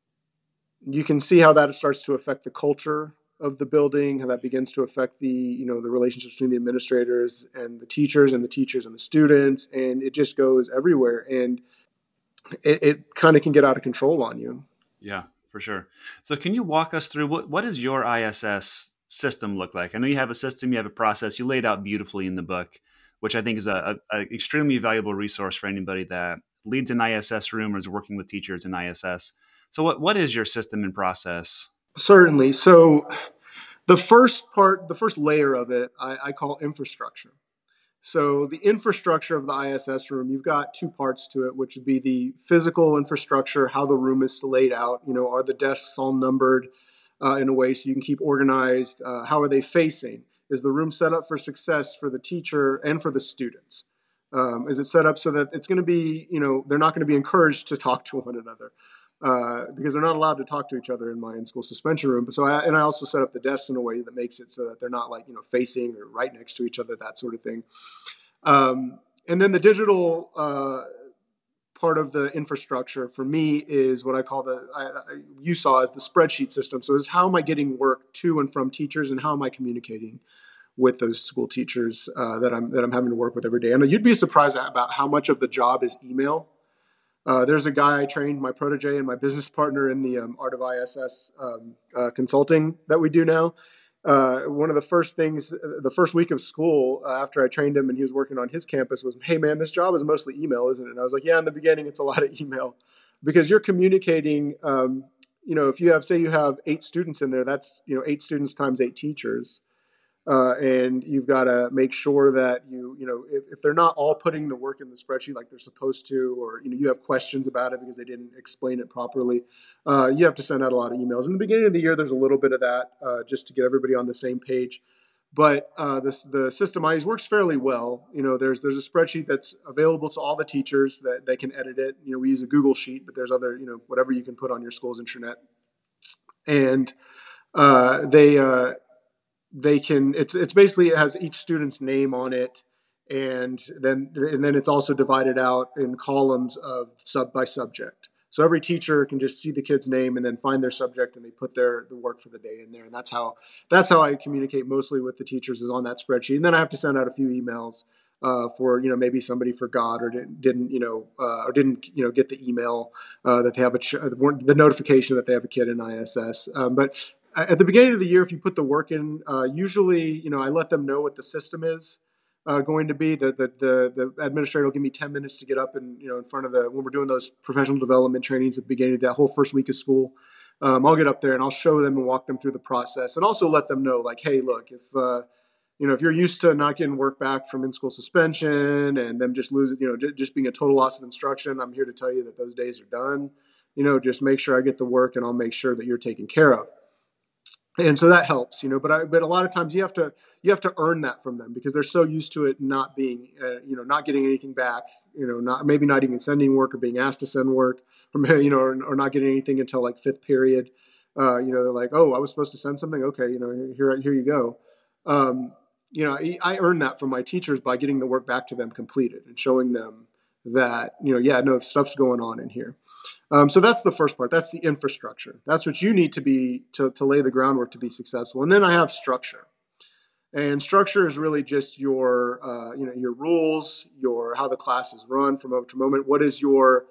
You can see how that starts to affect the culture of the building, how that begins to affect the you know the relationships between the administrators and the teachers, and the teachers and the students, and it just goes everywhere, and it, it kind of can get out of control on you. Yeah, for sure. So, can you walk us through what what does your ISS system look like? I know you have a system, you have a process, you laid out beautifully in the book, which I think is a, a, a extremely valuable resource for anybody that leads an ISS room or is working with teachers in ISS. So, what what is your system and process? Certainly. So the first part, the first layer of it, I, I call infrastructure. So the infrastructure of the ISS room, you've got two parts to it, which would be the physical infrastructure, how the room is laid out. You know, are the desks all numbered uh, in a way so you can keep organized? Uh, how are they facing? Is the room set up for success for the teacher and for the students? Um, is it set up so that it's going to be, you know, they're not going to be encouraged to talk to one another? Uh, because they're not allowed to talk to each other in my in-school suspension room. So, I, and I also set up the desks in a way that makes it so that they're not like you know facing or right next to each other, that sort of thing. Um, and then the digital uh, part of the infrastructure for me is what I call the I, I, you saw as the spreadsheet system. So, is how am I getting work to and from teachers, and how am I communicating with those school teachers uh, that I'm that I'm having to work with every day? And you'd be surprised about how much of the job is email uh, there's a guy I trained, my protege and my business partner in the um, Art of ISS um, uh, consulting that we do now. Uh, one of the first things, the first week of school uh, after I trained him and he was working on his campus was, "Hey man, this job is mostly email, isn't it?" And I was like, "Yeah, in the beginning, it's a lot of email because you're communicating." Um, you know, if you have, say, you have eight students in there, that's you know eight students times eight teachers. Uh, and you've got to make sure that you you know if, if, they're not all putting the work in the spreadsheet like they're supposed to or you know you have questions about it because they didn't explain it properly uh, you have to send out a lot of emails in the beginning of the year there's a little bit of that uh, just to get everybody on the same page but uh, this, the system I use works fairly well. You know, there's there's a spreadsheet that's available to all the teachers that they can edit it. You know, we use a Google Sheet, but there's other you know whatever you can put on your school's intranet, and uh, they uh, they can it's it's basically it has each student's name on it and then and then it's also divided out in columns of sub by subject. So every teacher can just see the kid's name and then find their subject and they put their the work for the day in there. And that's how that's how i communicate mostly with the teachers is on that spreadsheet. And then i have to send out a few emails uh, for you know maybe somebody forgot or didn't, you know uh, or didn't you know get the email uh, that they have a ch- the notification that they have a kid in ISS. Um, but at the beginning of the year, if you put the work in, uh, usually, you know, I let them know what the system is uh, going to be. The, the, the, the, administrator will give me 10 minutes to get up and, you know, in front of the, when we're doing those professional development trainings at the beginning of that whole first week of school, um, I'll get up there and I'll show them and walk them through the process and also let them know like, hey, look, if, uh, you know, if you're used to not getting work back from in-school suspension and them just losing, you know, j- just being a total loss of instruction, I'm here to tell you that those days are done. You know, just make sure I get the work and I'll make sure that you're taken care of and so that helps you know but i but a lot of times you have to you have to earn that from them because they're so used to it not being uh, you know not getting anything back you know not maybe not even sending work or being asked to send work or you know or, or not getting anything until like fifth period. Uh, you know they're like oh i was supposed to send something? Okay you know here here you go. Um, you know I, I earn that from my teachers by getting the work back to them completed and showing them that you know yeah no stuff's going on in here um, so that's the first part. That's the infrastructure. That's what you need to be to, to lay the groundwork to be successful. And then I have structure. And structure is really just your uh, you know your rules, your how the class is run from moment to moment. What is your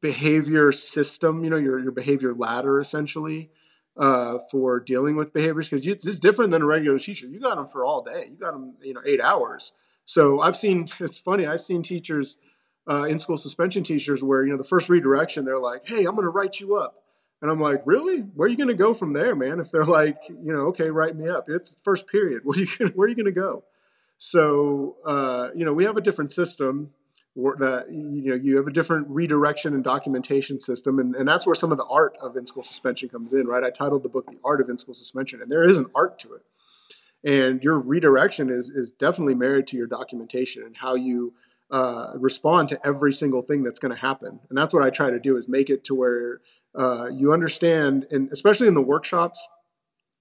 behavior system? You know your your behavior ladder essentially uh, for dealing with behaviors because it's different than a regular teacher. You got them for all day. You got them you know eight hours. So I've seen it's funny. I've seen teachers uh, in school suspension teachers where you know the first redirection they're like hey i'm going to write you up. And i'm like really? Where are you going to go from there man? If they're like you know okay write me up. It's first period. Where are you gonna, where are you going to go? So uh, you know we have a different system where that you know you have a different redirection and documentation system and, and that's where some of the art of in-school suspension comes in right? I titled the book the art of in-school suspension and there is an art to it. And your redirection is is definitely married to your documentation and how you uh, respond to every single thing that's going to happen. And that's what I try to do is make it to where uh, you understand, and especially in the workshops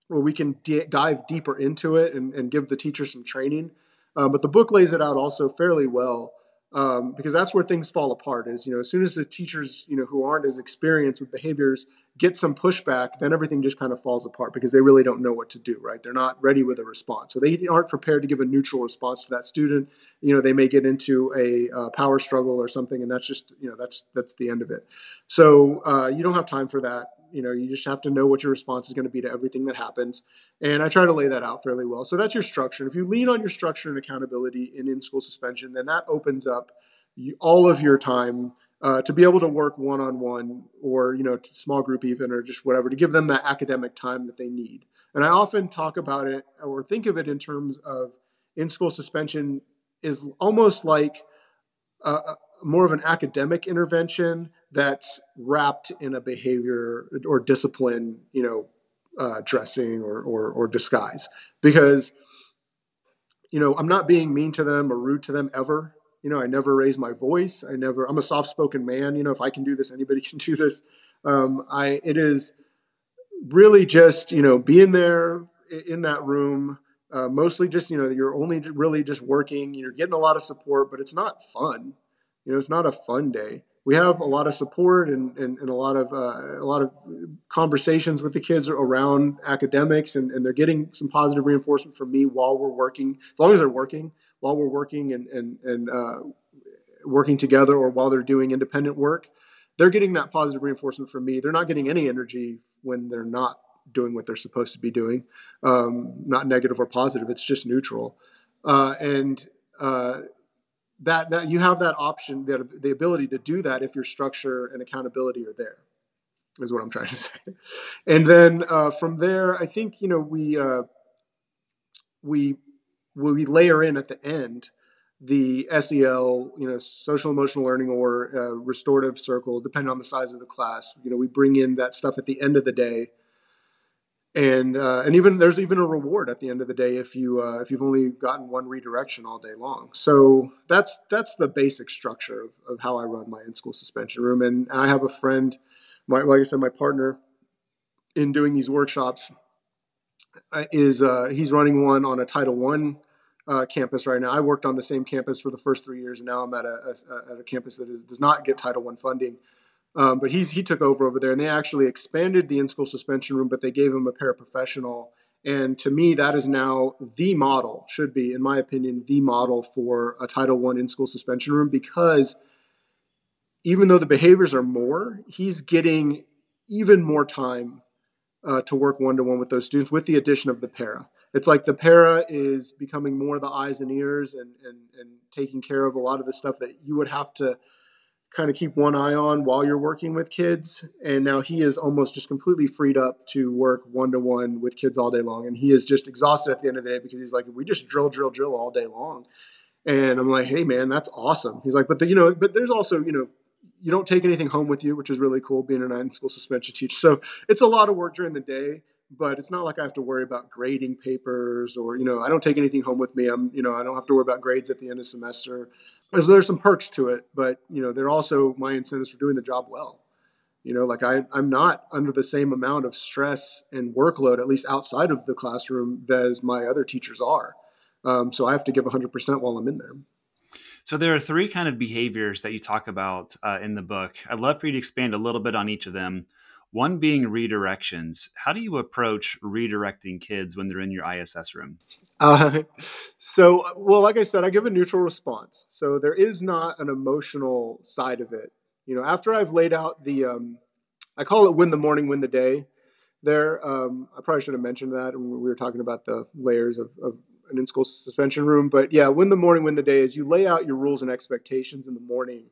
where we can d- dive deeper into it and, and, give the teacher some training. Um, but the book lays it out also fairly well um, because that's where things fall apart. Is you know as soon as the teachers you know who aren't as experienced with behaviors get some pushback, then everything just kind of falls apart because they really don't know what to do, right? They're not ready with a response. So they aren't prepared to give a neutral response to that student. You know, they may get into a uh, power struggle or something, and that's just, you know, that's that's the end of it. So uh, you don't have time for that. You know, you just have to know what your response is going to be to everything that happens. And I try to lay that out fairly well. So that's your structure. If you lean on your structure and accountability in in-school suspension, then that opens up you, all of your time uh, to be able to work one on one or you know small group even or just whatever to give them that academic time that they need. And I often talk about it or think of it in terms of in school suspension is almost like a, a, more of an academic intervention that's wrapped in a behavior or discipline, you know, uh, dressing or, or, or disguise. Because, you know, I'm not being mean to them or rude to them ever. You know, I never raise my voice. I never. I'm a soft-spoken man. You know, if I can do this, anybody can do this. Um, I. It is really just you know being there in that room uh, mostly just you know you're only really just working you're getting a lot of support but it's not fun you know it's not a fun day. We have a lot of support and, and, and a lot of uh, a lot of conversations with the kids around academics and, and they're getting some positive reinforcement from me while we're working as long as they're working while we're working and and, and uh, working together or while they're doing independent work they're getting that positive reinforcement from me. They're not getting any energy when they're not doing what they're supposed to be doing um, not negative or positive. It's just neutral. Uh, and uh, that that you have that option, that the ability to do that if your structure and accountability are there, is what I'm trying to say. And then uh, from there, I think you know we uh, we we layer in at the end the SEL, you know, social emotional learning or uh, restorative circle, depending on the size of the class. You know, we bring in that stuff at the end of the day and uh, and even there's even a reward at the end of the day if you uh, if you've only gotten one redirection all day long. So that's that's the basic structure of, of how I run my in school suspension room. And I have a friend, my like I said, my partner in doing these workshops uh, is uh, he's running one on a Title One uh, campus right now. I worked on the same campus for the first three years, and now I'm at a, a at a campus that does not get Title One funding. Um, but he's he took over over there, and they actually expanded the in-school suspension room, but they gave him a paraprofessional. And to me, that is now the model, should be, in my opinion, the model for a Title One in-school suspension room because even though the behaviors are more, he's getting even more time uh, to work one to one with those students with the addition of the para. It's like the para is becoming more the eyes and ears and, and, and taking care of a lot of the stuff that you would have to kind of keep one eye on while you're working with kids. And now he is almost just completely freed up to work one to one with kids all day long. And he is just exhausted at the end of the day because he's like, we just drill, drill, drill all day long. And I'm like, hey man, that's awesome. He's like, but the, you know, but there's also, you know, you don't take anything home with you, which is really cool being an in school suspension teacher. So it's a lot of work during the day, but it's not like I have to worry about grading papers or, you know, I don't take anything home with me. I'm, you know, I don't have to worry about grades at the end of semester there's, there's some perks to it, but you know, they're also my incentives for doing the job well. You know, like I, I'm not under the same amount of stress and workload, at least outside of the classroom, as my other teachers are. Um, so I have to give 100% while I'm in there. So there are three kind of behaviors that you talk about uh, in the book. I'd love for you to expand a little bit on each of them. One being redirections. How do you approach redirecting kids when they're in your ISS room? Uh, so, well, like I said, I give a neutral response. So there is not an emotional side of it. You know, after I've laid out the, um, I call it win the morning, win the day. There, um, I probably should have mentioned that when we were talking about the layers of, of an in-school suspension room. But yeah, win the morning, win the day is you lay out your rules and expectations in the morning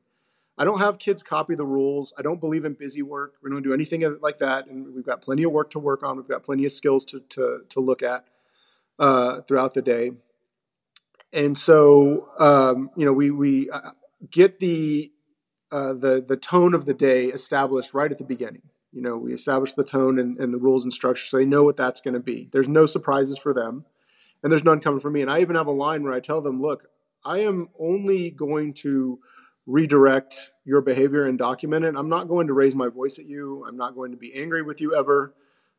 I don't have kids copy the rules. I don't believe in busy work. We don't do anything like that. And we've got plenty of work to work on. We've got plenty of skills to, to, to look at uh, throughout the day. And so, um, you know, we, we uh, get the, uh, the, the tone of the day established right at the beginning. You know, we establish the tone and, and the rules and structure so they know what that's going to be. There's no surprises for them, and there's none coming from me. And I even have a line where I tell them, look, I am only going to redirect your behavior and document it. I'm not going to raise my voice at you. I'm not going to be angry with you ever.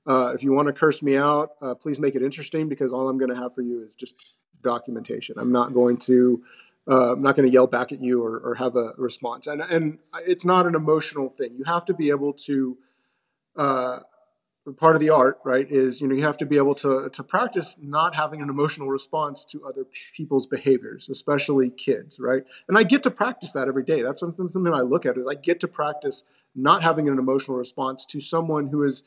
Uh, if you want to curse me out, uh, please make it interesting because all I'm going to have for you is just documentation. I'm not going to. Uh, I'm not going to yell back at you or, or have a response, and and it's not an emotional thing. You have to be able to uh, part of the art, right, is you know you have to be able to to practice not having an emotional response to other people's behaviors, especially kids, right? And I get to practice that every day. That's something I look at is I get to practice not having an emotional response to someone who is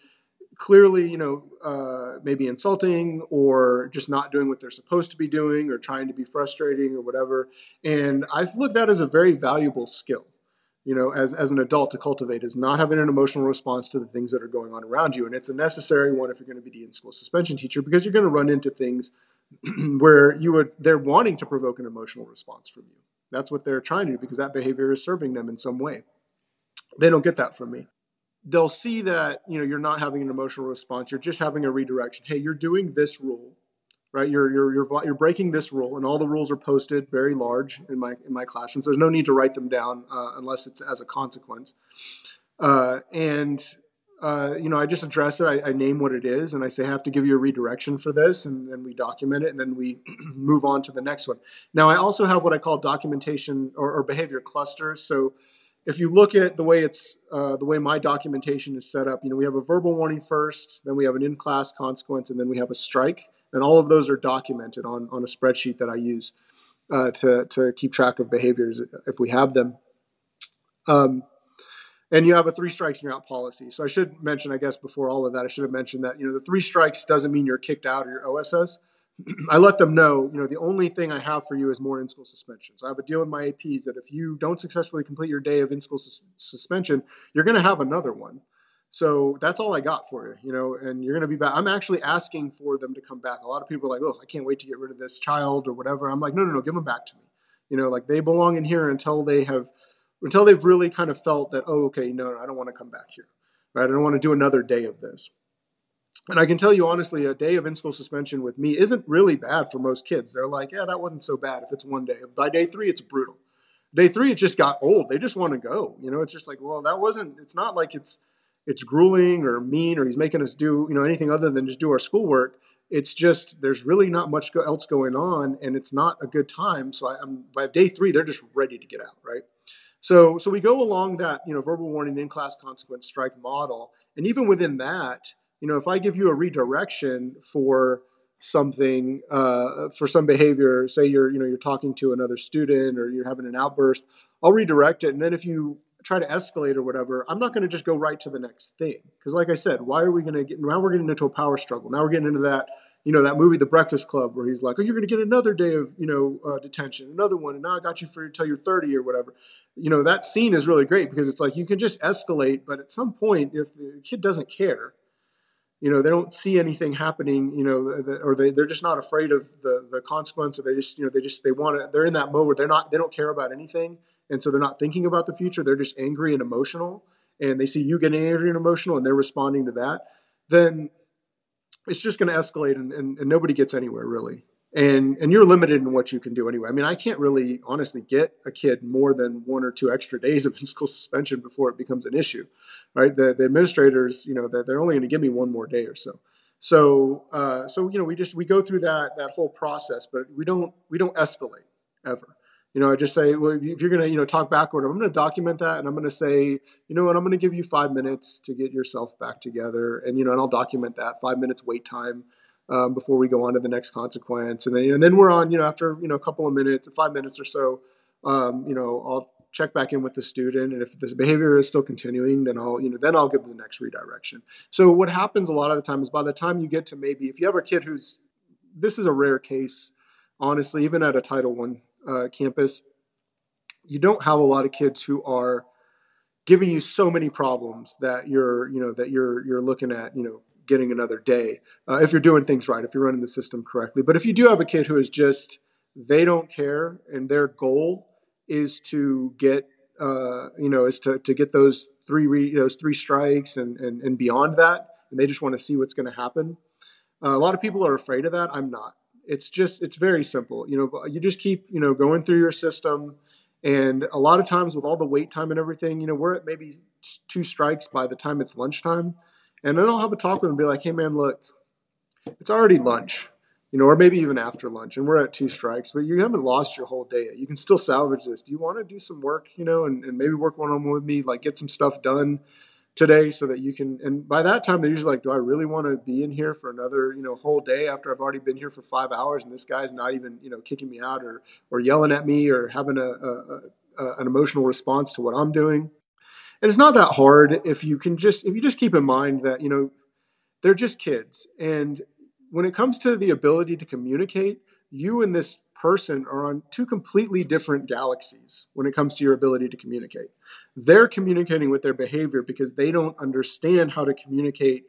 clearly, you know, uh, maybe insulting or just not doing what they're supposed to be doing or trying to be frustrating or whatever. And I've looked at that as a very valuable skill you know, as, as an adult to cultivate is not having an emotional response to the things that are going on around you. And it's a necessary one if you're going to be the in school suspension teacher because you're going to run into things where you would they're wanting to provoke an emotional response from you. That's what they're trying to do because that behavior is serving them in some way. They don't get that from me. They'll see that you know you're not having an emotional response. You're just having a redirection. Hey, you're doing this rule, right? You're you're you're you're breaking this rule, and all the rules are posted very large in my in my classrooms. There's no need to write them down uh, unless it's as a consequence. Uh, and uh, you know, I just address it. I, I, name what it is, and I say, I have to give you a redirection for this, and then we document it, and then we move on to the next one. Now, I also have what I call documentation or, or behavior clusters. So, if you look at the way it's uh, the way my documentation is set up, you know, we have a verbal warning first, then we have an in-class consequence, and then we have a strike, and all of those are documented on on a spreadsheet that I use uh, to to keep track of behaviors if we have them. Um, and you have a three strikes and you're out policy. So I should mention, I guess, before all of that, I should have mentioned that you know the three strikes doesn't mean you're kicked out of your OSS. I let them know, you know, the only thing I have for you is more in-school suspension. So I have a deal with my APs that if you don't successfully complete your day of in-school sus- suspension, you're going to have another one. So that's all I got for you, you know, and you're going to be back. I'm actually asking for them to come back. A lot of people are like, oh, I can't wait to get rid of this child or whatever. I'm like, no, no, no, give them back to me. You know, like they belong in here until they have – until they've really kind of felt that, oh, okay, no, no I don't want to come back here, right? I don't want to do another day of this. And I can tell you honestly, a day of in school suspension with me isn't really bad for most kids. They're like, yeah, that wasn't so bad if it's one day. By day three, it's brutal. Day three, it just got old. They just want to go. You know, it's just like, well, that wasn't, it's not like it's, it's grueling or mean or he's making us do, you know, anything other than just do our schoolwork. It's just, there's really not much else going on and it's not a good time. So I, am by day three, they're just ready to get out, right? So, so we go along that, you know, verbal warning in class consequence strike model. And even within that, you know, if I give you a redirection for something, uh, for some behavior, say you're, you know, you're talking to another student or you're having an outburst, I'll redirect it. And then if you try to escalate or whatever, I'm not going to just go right to the next thing. Because like I said, why are we going to get, now we're getting into a power struggle. Now we're getting into that you know that movie The Breakfast Club where he's like, "Oh, you're going to get another day of you know uh, detention, another one, and now I got you for until you're 30 or whatever." You know that scene is really great because it's like you can just escalate, but at some point, if the kid doesn't care, you know they don't see anything happening, you know, or they they're just not afraid of the the consequence, or they just you know they just they want to they're in that mode where they're not they don't care about anything, and so they're not thinking about the future. They're just angry and emotional, and they see you getting angry and emotional, and they're responding to that. Then it's just going to escalate and, and, and, nobody gets anywhere really. And and you're limited in what you can do anyway. I mean i can't really honestly get a kid more than one or two extra days of in-school suspension before it becomes an issue right? The, the administrators you know they're, they're only going to give me one more day or so. So uh, so you know we just we go through that that whole process but we don't we don't escalate ever you know, I just say, well, if you're going to, you know, talk backward, I'm going to document that, and I'm going to say, you know what, I'm going to give you five minutes to get yourself back together, and you know, and I'll document that five minutes wait time um, before we go on to the next consequence, and then, and then we're on, you know, after you know a couple of minutes, five minutes or so, um, you know, I'll check back in with the student, and if this behavior is still continuing, then I'll, you know, then I'll give the next redirection. So what happens a lot of the time is by the time you get to maybe if you have a kid who's, this is a rare case, honestly, even at a Title One uh, campus, you don't have a lot of kids who are giving you so many problems that you're, you know, that you're you're looking at, you know, getting another day uh, if you're doing things right, if you're running the system correctly. But if you do have a kid who is just they don't care and their goal is to get, uh, you know, is to to get those three re- those three strikes and and, and beyond that, and they just want to see what's going to happen. Uh, a lot of people are afraid of that. I'm not it's just it's very simple you know you just keep you know going through your system. And a lot of times with all the wait time and everything you know we're at maybe two strikes by the time it's lunchtime. And then i'll have a talk with them and be like hey man look it's already lunch you know or maybe even after lunch and we're at two strikes but you haven't lost your whole day you can still salvage this. Do you want to do some work you know and, and maybe work one-on-one with me like get some stuff done today so that you can and by that time they're usually like do i really want to be in here for another you know whole day after i've already been here for five hours and this guy's not even you know kicking me out or or yelling at me or having a, a, a an emotional response to what i'm doing? And it's not that hard if you can just if you just keep in mind that you know they're just kids. And when it comes to the ability to communicate you and this person are on two completely different galaxies when it comes to your ability to communicate. They're communicating with their behavior because they don't understand how to communicate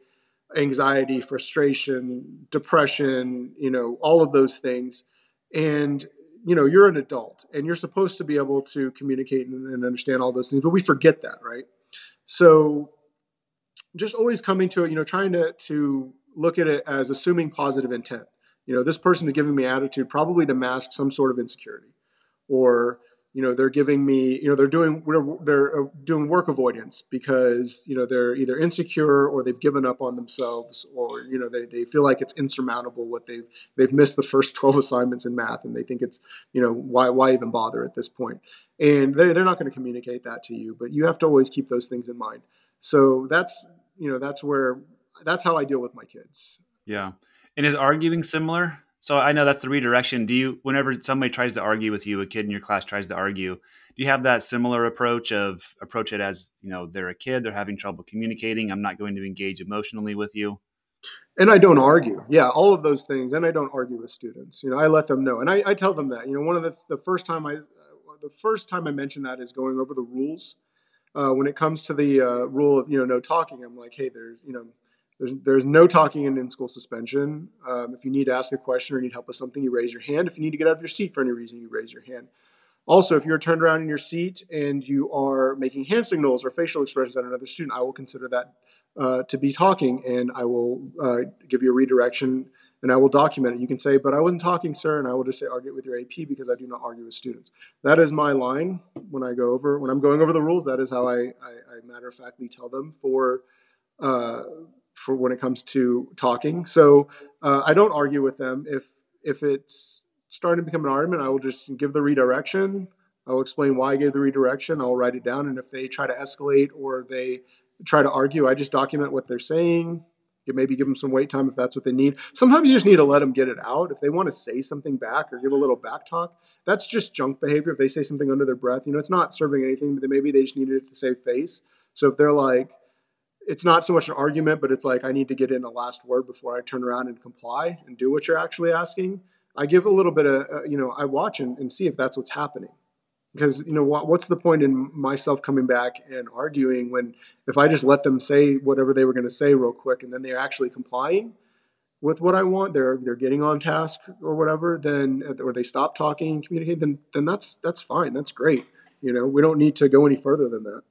anxiety, frustration, depression, you know, all of those things. And, you know, you're an adult and you're supposed to be able to communicate and, and understand all those things, but we forget that, right? So just always coming to it, you know, trying to, to look at it as assuming positive intent. You know, this person is giving me attitude probably to mask some sort of insecurity. Or you know they're giving me you know they're doing they're uh, doing work avoidance because you know they're either insecure or they've given up on themselves or you know they, they feel like it's insurmountable what they've they've missed the first 12 assignments in math and they think it's you know why why even bother at this point? And they, they're not going to communicate that to you but you have to always keep those things in mind. So that's you know that's where that's how i deal with my kids. Yeah and is arguing similar so I know that's the redirection. Do you, whenever somebody tries to argue with you, a kid in your class tries to argue, do you have that similar approach of approach it as you know they're a kid, they're having trouble communicating. I'm not going to engage emotionally with you. And I don't argue. Yeah, all of those things. And I don't argue with students. You know, I let them know, and I, I tell them that. You know, one of the the first time I the first time I mention that is going over the rules. Uh, when it comes to the uh, rule of you know no talking, I'm like, hey, there's you know there's, there's no talking in in-school suspension. Um, if you need to ask a question or need help with something, you raise your hand. If you need to get out of your seat for any reason, you raise your hand. Also, if you're turned around in your seat and you are making hand signals or facial expressions at another student, I will consider that uh, to be talking and I will uh, give you a redirection and I will document it. You can say, but I wasn't talking, sir, and I will just say, argue with your AP because I do not argue with students. That is my line when I go over, when I'm going over the rules. That is how I, I, I matter of factly tell them for uh, for when it comes to talking. So uh, I don't argue with them. If if it's starting to become an argument, I will just give the redirection. I'll explain why I gave the redirection. I'll write it down, and if they try to escalate or they try to argue, I just document what they're saying. Maybe give them some wait time if that's what they need. Sometimes you just need to let them get it out. If they want to say something back or give a little back talk, that's just junk behavior. If they say something under their breath, you know, it's not serving anything, but maybe they just needed it to save face. So if they're like, it's not so much an argument, but it's like I need to get in a last word before I turn around and comply and do what you're actually asking. I give a little bit of, uh, you know, I watch and, and, see if that's what's happening. Because, you know, what, what's the point in myself coming back and arguing when if I just let them say whatever they were going to say real quick and then they're actually complying with what I want, they're they're getting on task or whatever, then or they stop talking and communicating, then then that's that's fine. That's great. You know, we don't need to go any further than that.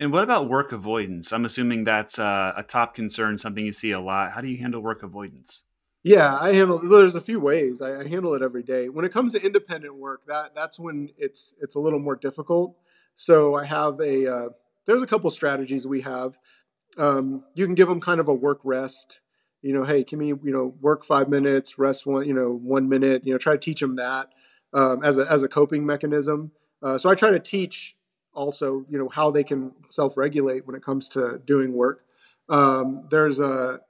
And what about work avoidance? I'm assuming that's uh, a top concern, something you see a lot. How do you handle work avoidance? Yeah, I handle. There's a few ways. I, I, handle it every day. When it comes to independent work, that that's when it's it's a little more difficult. So I have a. Uh, there's a couple strategies we have. Um, you can give them kind of a work rest. You know, hey, can we you know work five minutes, rest one you know one minute. You know, try to teach them that um, as a as a coping mechanism. Uh, so I try to teach also you know how they can self-regulate when it comes to doing work um, there's a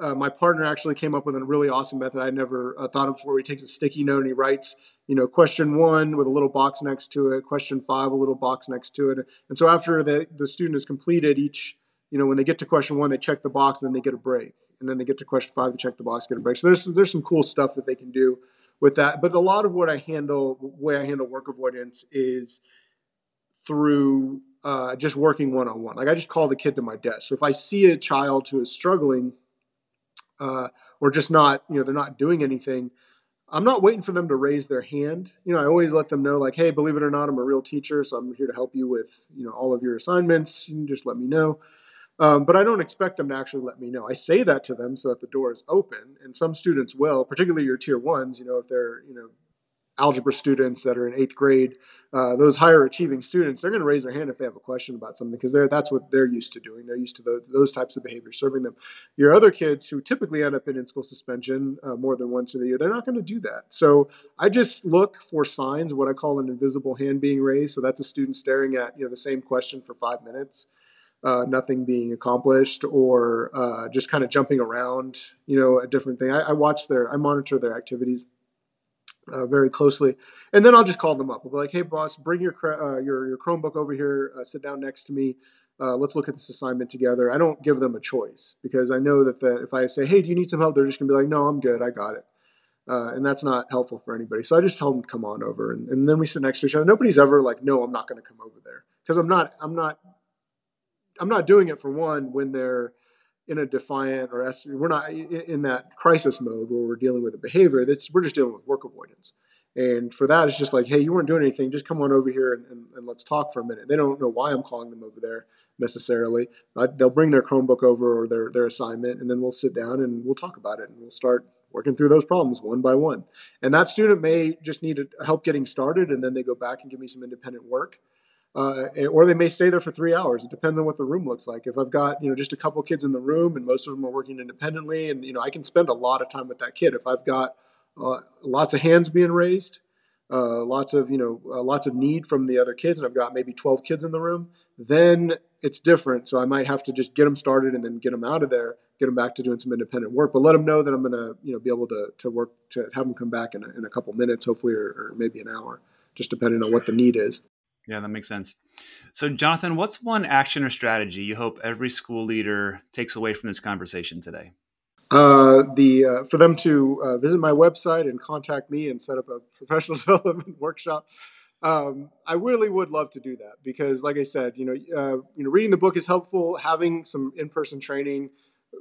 uh, my partner actually came up with a really awesome method I never uh, thought of before. He takes a sticky note and he writes, you know, question one with a little box next to it, question five, a little box next to it. And so after the, the student has completed each, you know, when they get to question one, they check the box and then they get a break. And then they get to question five, they check the box, get a break. So there's, there's some cool stuff that they can do with that. But a lot of what I handle, way I handle work avoidance is – through uh, just working one on one. Like I just call the kid to my desk. So if I see a child who is struggling uh, or just not, you know, they're not doing anything, I'm not waiting for them to raise their hand. You know, I always let them know, like, hey, believe it or not, I'm a real teacher, so I'm here to help you with, you know, all of your assignments. You can just let me know. Um, but I don't expect them to actually let me know. I say that to them so that the door is open, and some students will, particularly your tier ones. You know, if they're, you know, algebra students that are in eighth grade, uh, those higher achieving students, they're going to raise their hand if they have a question about something because that's what they're used to doing. They're used to the, those types of behaviors serving them. Your other kids who typically end up in in-school suspension uh, more than once in a year, they're not going to do that. So I just look for signs, what I call an invisible hand being raised. So that's a student staring at you know the same question for five minutes. Uh, nothing being accomplished or uh, just kind of jumping around, you know, a different thing. I, I watch their, I monitor their activities uh, very closely. And then I'll just call them up. I'll be like, "Hey, boss, bring your uh, your your Chromebook over here. Uh, sit down next to me. Uh, let's look at this assignment together." I don't give them a choice because I know that the, if I say, "Hey, do you need some help?" They're just gonna be like, "No, I'm good. I got it." Uh, and that's not helpful for anybody. So I just tell them, "Come on over," and, and then we sit next to each other. Nobody's ever like, "No, I'm not going to come over there," because I'm not. I'm not. I'm not doing it for one when they're in a defiant or we're not in that crisis mode where we're dealing with a behavior. That's we're just dealing with work avoidance. And for that, it's just like, hey, you weren't doing anything. Just come on over here and, and, and let's talk for a minute. They don't know why I'm calling them over there necessarily. They'll bring their Chromebook over or their, their assignment, and then we'll sit down and we'll talk about it and we'll start working through those problems one by one. And that student may just need help getting started, and then they go back and give me some independent work. Uh, or they may stay there for three hours. It depends on what the room looks like. If I've got you know just a couple kids in the room and most of them are working independently, and you know I can spend a lot of time with that kid. If I've got uh, lots of hands being raised, uh, lots of you know uh, lots of need from the other kids and i've got maybe 12 kids in the room then it's different so i might have to just get them started and then get them out of there get them back to doing some independent work but let them know that i'm going to you know be able to, to work to have them come back in a, in a couple minutes hopefully or, or maybe an hour just depending on what the need is yeah that makes sense so jonathan what's one action or strategy you hope every school leader takes away from this conversation today uh, the uh, for them to uh, visit my website and contact me and set up a professional development workshop. Um, I really would love to do that because, like I said, you know, uh, you know, reading the book is helpful. Having some in-person training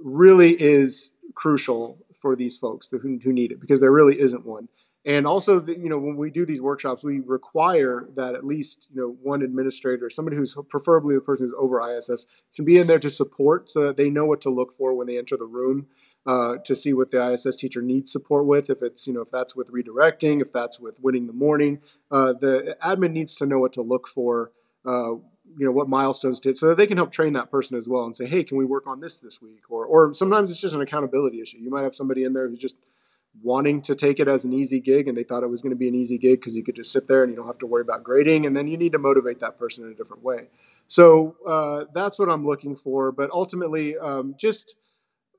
really is crucial for these folks who, who need it because there really isn't one. And also, the, you know, when we do these workshops, we require that at least you know one administrator, somebody who's preferably the person who's over ISS, can be in there to support so that they know what to look for when they enter the room uh, to see what the ISS teacher needs support with. If it's, you know, if that's with redirecting, if that's with winning the morning, uh, the admin needs to know what to look for, uh, you know, what milestones did, so that they can help train that person as well and say, hey, can we work on this this week? Or, or sometimes it's just an accountability issue. You might have somebody in there who's just wanting to take it as an easy gig and they thought it was going to be an easy gig because you could just sit there and you don't have to worry about grading and then you need to motivate that person in a different way so uh, that's what i'm looking for but ultimately um, just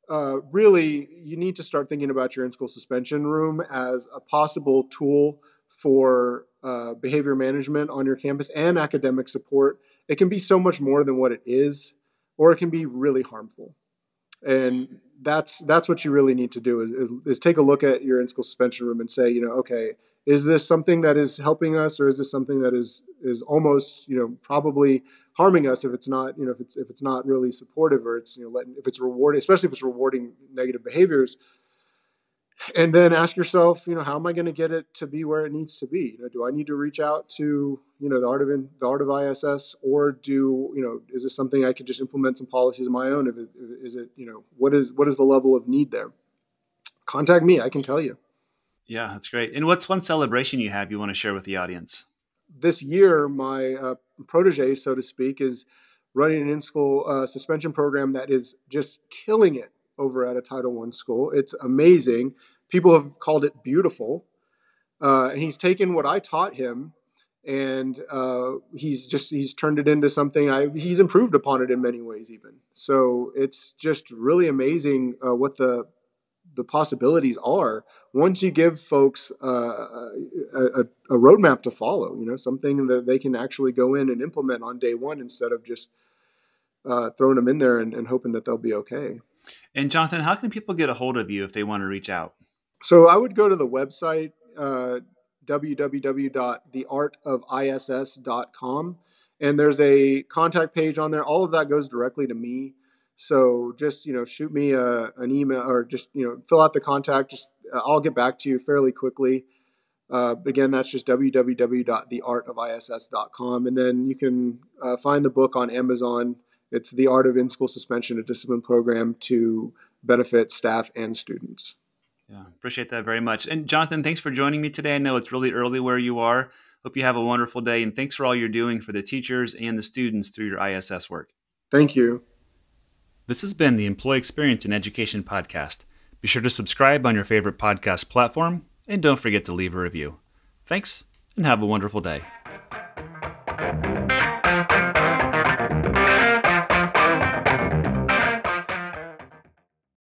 uh, really you need to start thinking about your in-school suspension room as a possible tool for uh, behavior management on your campus and academic support. It can be so much more than what it is, or it can be really harmful. And that's that's what you really need to do is, is, is take a look at your in-school suspension room and say, you know, okay, is this something that is helping us, or is this something that is is almost, you know, probably harming us if it's not you know if it's if it's not really supportive or it's you know letting if it's rewarding especially if it's rewarding negative behaviors and then ask yourself you know how am i going to get it to be where it needs to be? You know do i need to reach out to you know the art of the art of iss or do you know is this something i could just implement some policies of my own? If it, is it you know what is what is the level of need there? Contact me i can tell you. Yeah that's great. And what's one celebration you have you want to share with the audience? This year, my uh, protege, so to speak, is running an in-school uh, suspension program that is just killing it over at a Title One school. It's amazing. People have called it beautiful, uh, and he's taken what I taught him, and uh, he's just he's turned it into something. I he's improved upon it in many ways, even. So it's just really amazing uh, what the the possibilities are once you give folks uh, a, a, roadmap to follow, you know, something that they can actually go in and implement on day one instead of just uh, throwing them in there and, and, hoping that they'll be okay. And Jonathan, how can people get a hold of you if they want to reach out? So I would go to the website uh, www.theartofiss.com, and there's a contact page on there. All of that goes directly to me. So just you know, shoot me a, an email or just you know, fill out the contact. Just I'll get back to you fairly quickly. Uh, again, that's just www.theartofiss.com, and then you can uh, find the book on Amazon. It's the Art of In-School Suspension, a discipline program to benefit staff and students. Yeah, appreciate that very much. And Jonathan, thanks for joining me today. I know it's really early where you are. Hope you have a wonderful day, and thanks for all you're doing for the teachers and the students through your ISS work. Thank you. This has been the Employee Experience in Education podcast. Be sure to subscribe on your favorite podcast platform and don't forget to leave a review. Thanks and have a wonderful day.